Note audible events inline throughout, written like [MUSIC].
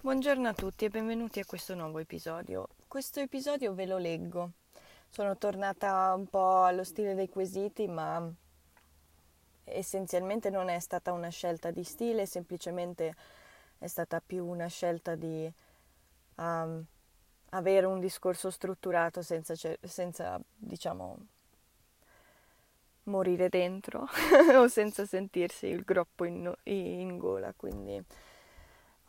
Buongiorno a tutti e benvenuti a questo nuovo episodio. Questo episodio ve lo leggo. Sono tornata un po' allo stile dei quesiti, ma essenzialmente non è stata una scelta di stile, semplicemente è stata più una scelta di um, avere un discorso strutturato senza, senza diciamo, morire dentro [LAUGHS] o senza sentirsi il groppo in, in gola. Quindi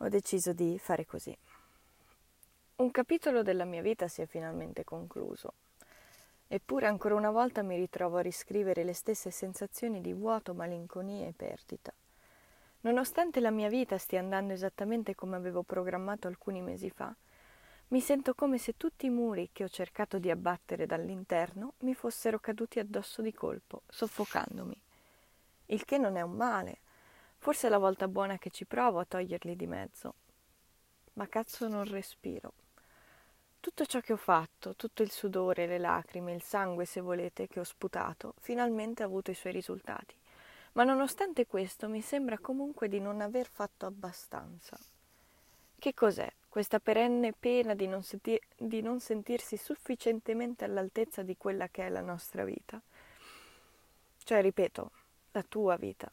ho deciso di fare così. Un capitolo della mia vita si è finalmente concluso, eppure ancora una volta mi ritrovo a riscrivere le stesse sensazioni di vuoto, malinconia e perdita. Nonostante la mia vita stia andando esattamente come avevo programmato alcuni mesi fa, mi sento come se tutti i muri che ho cercato di abbattere dall'interno mi fossero caduti addosso di colpo, soffocandomi. Il che non è un male, Forse è la volta buona che ci provo a toglierli di mezzo. Ma cazzo non respiro. Tutto ciò che ho fatto, tutto il sudore, le lacrime, il sangue, se volete, che ho sputato, finalmente ha avuto i suoi risultati. Ma nonostante questo mi sembra comunque di non aver fatto abbastanza. Che cos'è questa perenne pena di non, senti- di non sentirsi sufficientemente all'altezza di quella che è la nostra vita? Cioè, ripeto, la tua vita.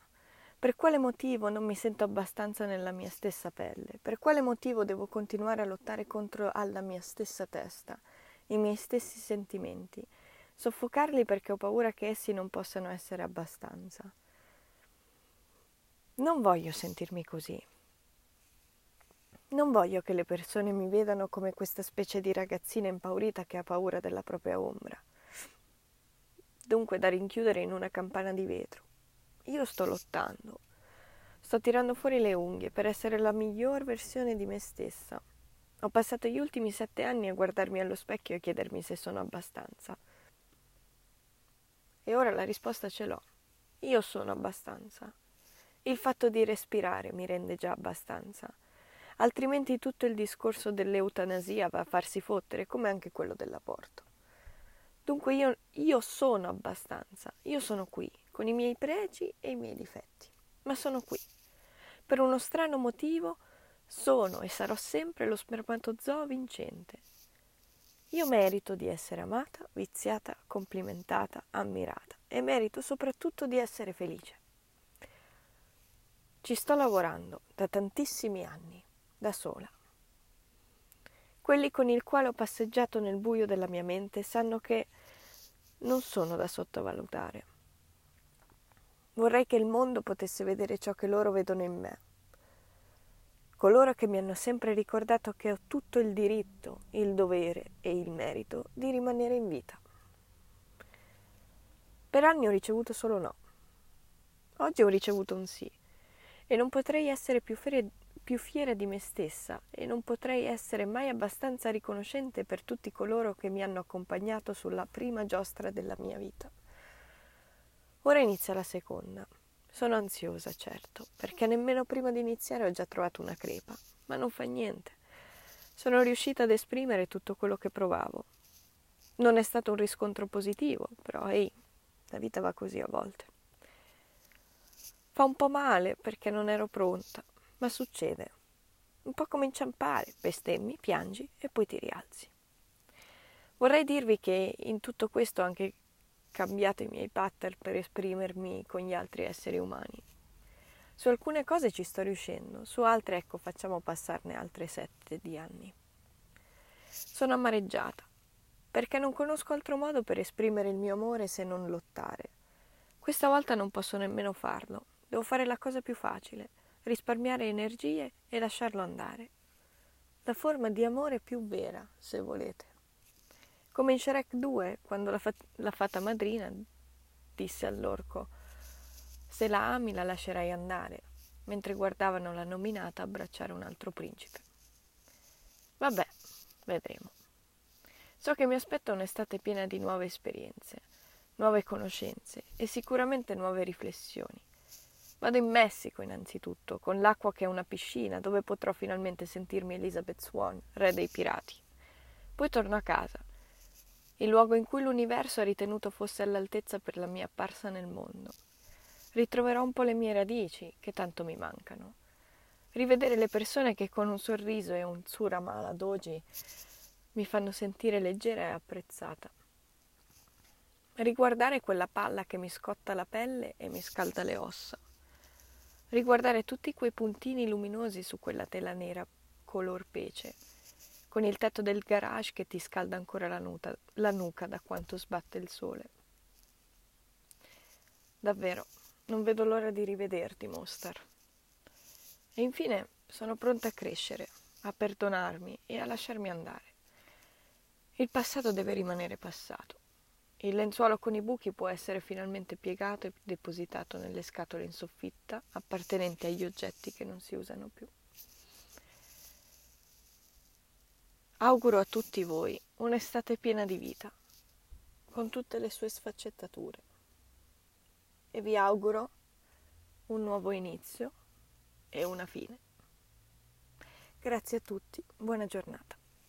Per quale motivo non mi sento abbastanza nella mia stessa pelle? Per quale motivo devo continuare a lottare contro alla mia stessa testa, i miei stessi sentimenti, soffocarli perché ho paura che essi non possano essere abbastanza? Non voglio sentirmi così. Non voglio che le persone mi vedano come questa specie di ragazzina impaurita che ha paura della propria ombra. Dunque da rinchiudere in una campana di vetro io sto lottando. Sto tirando fuori le unghie per essere la miglior versione di me stessa. Ho passato gli ultimi sette anni a guardarmi allo specchio e chiedermi se sono abbastanza. E ora la risposta ce l'ho. Io sono abbastanza. Il fatto di respirare mi rende già abbastanza. Altrimenti tutto il discorso dell'eutanasia va a farsi fottere, come anche quello dell'aborto. Dunque io, io sono abbastanza, io sono qui, con i miei pregi e i miei difetti, ma sono qui. Per uno strano motivo sono e sarò sempre lo spermatozoo vincente. Io merito di essere amata, viziata, complimentata, ammirata e merito soprattutto di essere felice. Ci sto lavorando da tantissimi anni, da sola. Quelli con il quale ho passeggiato nel buio della mia mente sanno che non sono da sottovalutare. Vorrei che il mondo potesse vedere ciò che loro vedono in me. Coloro che mi hanno sempre ricordato che ho tutto il diritto, il dovere e il merito di rimanere in vita. Per anni ho ricevuto solo no. Oggi ho ricevuto un sì e non potrei essere più, fere, più fiera di me stessa e non potrei essere mai abbastanza riconoscente per tutti coloro che mi hanno accompagnato sulla prima giostra della mia vita. Ora inizia la seconda. Sono ansiosa, certo, perché nemmeno prima di iniziare ho già trovato una crepa, ma non fa niente. Sono riuscita ad esprimere tutto quello che provavo. Non è stato un riscontro positivo, però ehi, la vita va così a volte. Fa un po' male perché non ero pronta, ma succede. Un po' come inciampare, bestemmi, piangi e poi ti rialzi. Vorrei dirvi che in tutto questo anche cambiato i miei pattern per esprimermi con gli altri esseri umani. Su alcune cose ci sto riuscendo, su altre ecco facciamo passarne altre sette di anni. Sono amareggiata, perché non conosco altro modo per esprimere il mio amore se non lottare. Questa volta non posso nemmeno farlo, devo fare la cosa più facile, risparmiare energie e lasciarlo andare. La forma di amore più vera, se volete. Come in Shrek 2, quando la, fat- la fata madrina disse all'orco: Se la ami, la lascerai andare, mentre guardavano la nominata abbracciare un altro principe. Vabbè, vedremo. So che mi aspetta un'estate piena di nuove esperienze, nuove conoscenze e sicuramente nuove riflessioni. Vado in Messico innanzitutto, con l'acqua che è una piscina, dove potrò finalmente sentirmi Elizabeth Swan, re dei pirati. Poi torno a casa il luogo in cui l'universo ha ritenuto fosse all'altezza per la mia apparsa nel mondo. Ritroverò un po' le mie radici, che tanto mi mancano. rivedere le persone che con un sorriso e un suramala doji mi fanno sentire leggera e apprezzata. Riguardare quella palla che mi scotta la pelle e mi scalda le ossa. Riguardare tutti quei puntini luminosi su quella tela nera color pece, con il tetto del garage che ti scalda ancora la, nuca, la nuca da quanto sbatte il sole. Davvero, non vedo l'ora di rivederti, Mostar. E infine sono pronta a crescere, a perdonarmi e a lasciarmi andare. Il passato deve rimanere passato. Il lenzuolo con i buchi può essere finalmente piegato e depositato nelle scatole in soffitta appartenenti agli oggetti che non si usano più. Auguro a tutti voi un'estate piena di vita, con tutte le sue sfaccettature. E vi auguro un nuovo inizio e una fine. Grazie a tutti, buona giornata.